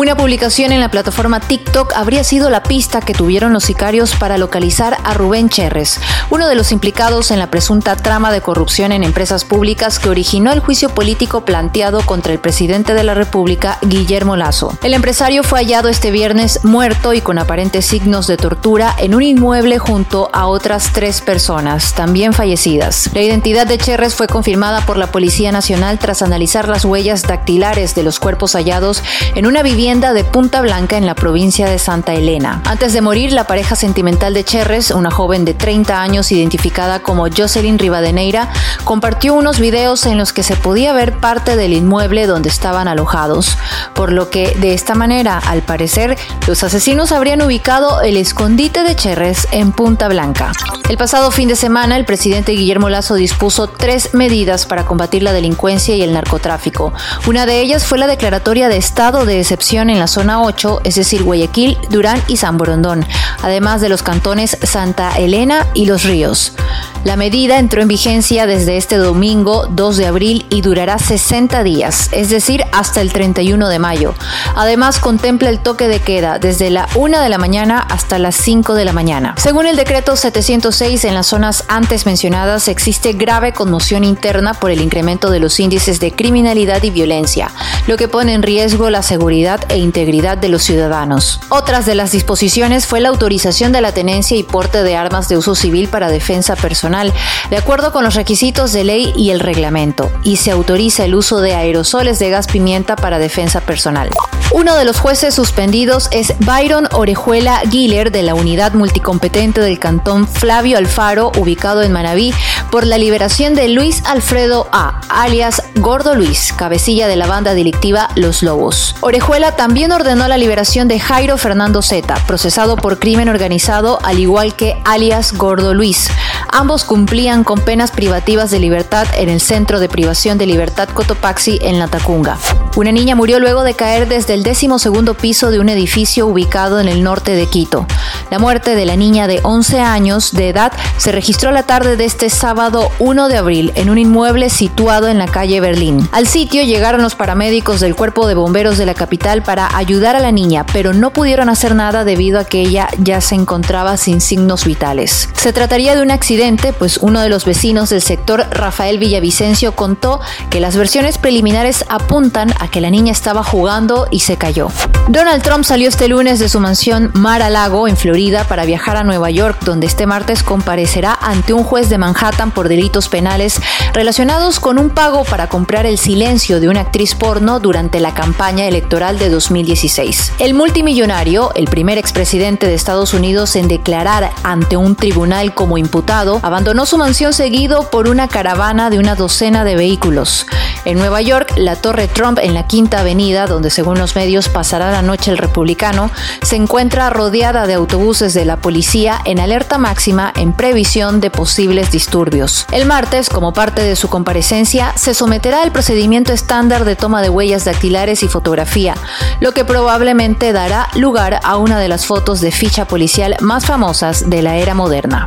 Una publicación en la plataforma TikTok habría sido la pista que tuvieron los sicarios para localizar a Rubén Cherres, uno de los implicados en la presunta trama de corrupción en empresas públicas que originó el juicio político planteado contra el presidente de la República, Guillermo Lazo. El empresario fue hallado este viernes muerto y con aparentes signos de tortura en un inmueble junto a otras tres personas, también fallecidas. La identidad de Cherres fue confirmada por la Policía Nacional tras analizar las huellas dactilares de los cuerpos hallados en una vivienda de Punta Blanca en la provincia de Santa Elena. Antes de morir, la pareja sentimental de Cherres, una joven de 30 años identificada como Jocelyn Rivadeneira, compartió unos videos en los que se podía ver parte del inmueble donde estaban alojados, por lo que de esta manera, al parecer, los asesinos habrían ubicado el escondite de Cherres en Punta Blanca. El pasado fin de semana, el presidente Guillermo Lazo dispuso tres medidas para combatir la delincuencia y el narcotráfico. Una de ellas fue la declaratoria de estado de excepción en la zona 8, es decir, Guayaquil, Durán y San Borondón, además de los cantones Santa Elena y Los Ríos. La medida entró en vigencia desde este domingo 2 de abril y durará 60 días, es decir, hasta el 31 de mayo. Además, contempla el toque de queda desde la 1 de la mañana hasta las 5 de la mañana. Según el decreto 706, en las zonas antes mencionadas existe grave conmoción interna por el incremento de los índices de criminalidad y violencia, lo que pone en riesgo la seguridad e integridad de los ciudadanos. Otras de las disposiciones fue la autorización de la tenencia y porte de armas de uso civil para defensa personal de acuerdo con los requisitos de ley y el reglamento, y se autoriza el uso de aerosoles de gas pimienta para defensa personal. Uno de los jueces suspendidos es Byron Orejuela Giller de la Unidad Multicompetente del Cantón Flavio Alfaro, ubicado en Manabí, por la liberación de Luis Alfredo A., alias Gordo Luis, cabecilla de la banda delictiva Los Lobos. Orejuela también ordenó la liberación de Jairo Fernando Zeta, procesado por crimen organizado, al igual que alias Gordo Luis. Ambos cumplían con penas privativas de libertad en el Centro de Privación de Libertad Cotopaxi en La Tacunga. Una niña murió luego de caer desde el décimo segundo piso de un edificio ubicado en el norte de Quito. La muerte de la niña de 11 años de edad se registró la tarde de este sábado 1 de abril en un inmueble situado en la calle Berlín. Al sitio llegaron los paramédicos del Cuerpo de Bomberos de la capital para ayudar a la niña, pero no pudieron hacer nada debido a que ella ya se encontraba sin signos vitales. Se trataría de un accidente, pues uno de los vecinos del sector, Rafael Villavicencio, contó que las versiones preliminares apuntan a que la niña estaba jugando y se cayó. Donald Trump salió este lunes de su mansión Mar-a-Lago en Para viajar a Nueva York, donde este martes comparecerá ante un juez de Manhattan por delitos penales relacionados con un pago para comprar el silencio de una actriz porno durante la campaña electoral de 2016. El multimillonario, el primer expresidente de Estados Unidos en declarar ante un tribunal como imputado, abandonó su mansión seguido por una caravana de una docena de vehículos. En Nueva York, la Torre Trump en la Quinta Avenida, donde según los medios pasará la noche el republicano, se encuentra rodeada de autobuses de la policía en alerta máxima en previsión de posibles disturbios. El martes, como parte de su comparecencia, se someterá al procedimiento estándar de toma de huellas dactilares y fotografía, lo que probablemente dará lugar a una de las fotos de ficha policial más famosas de la era moderna.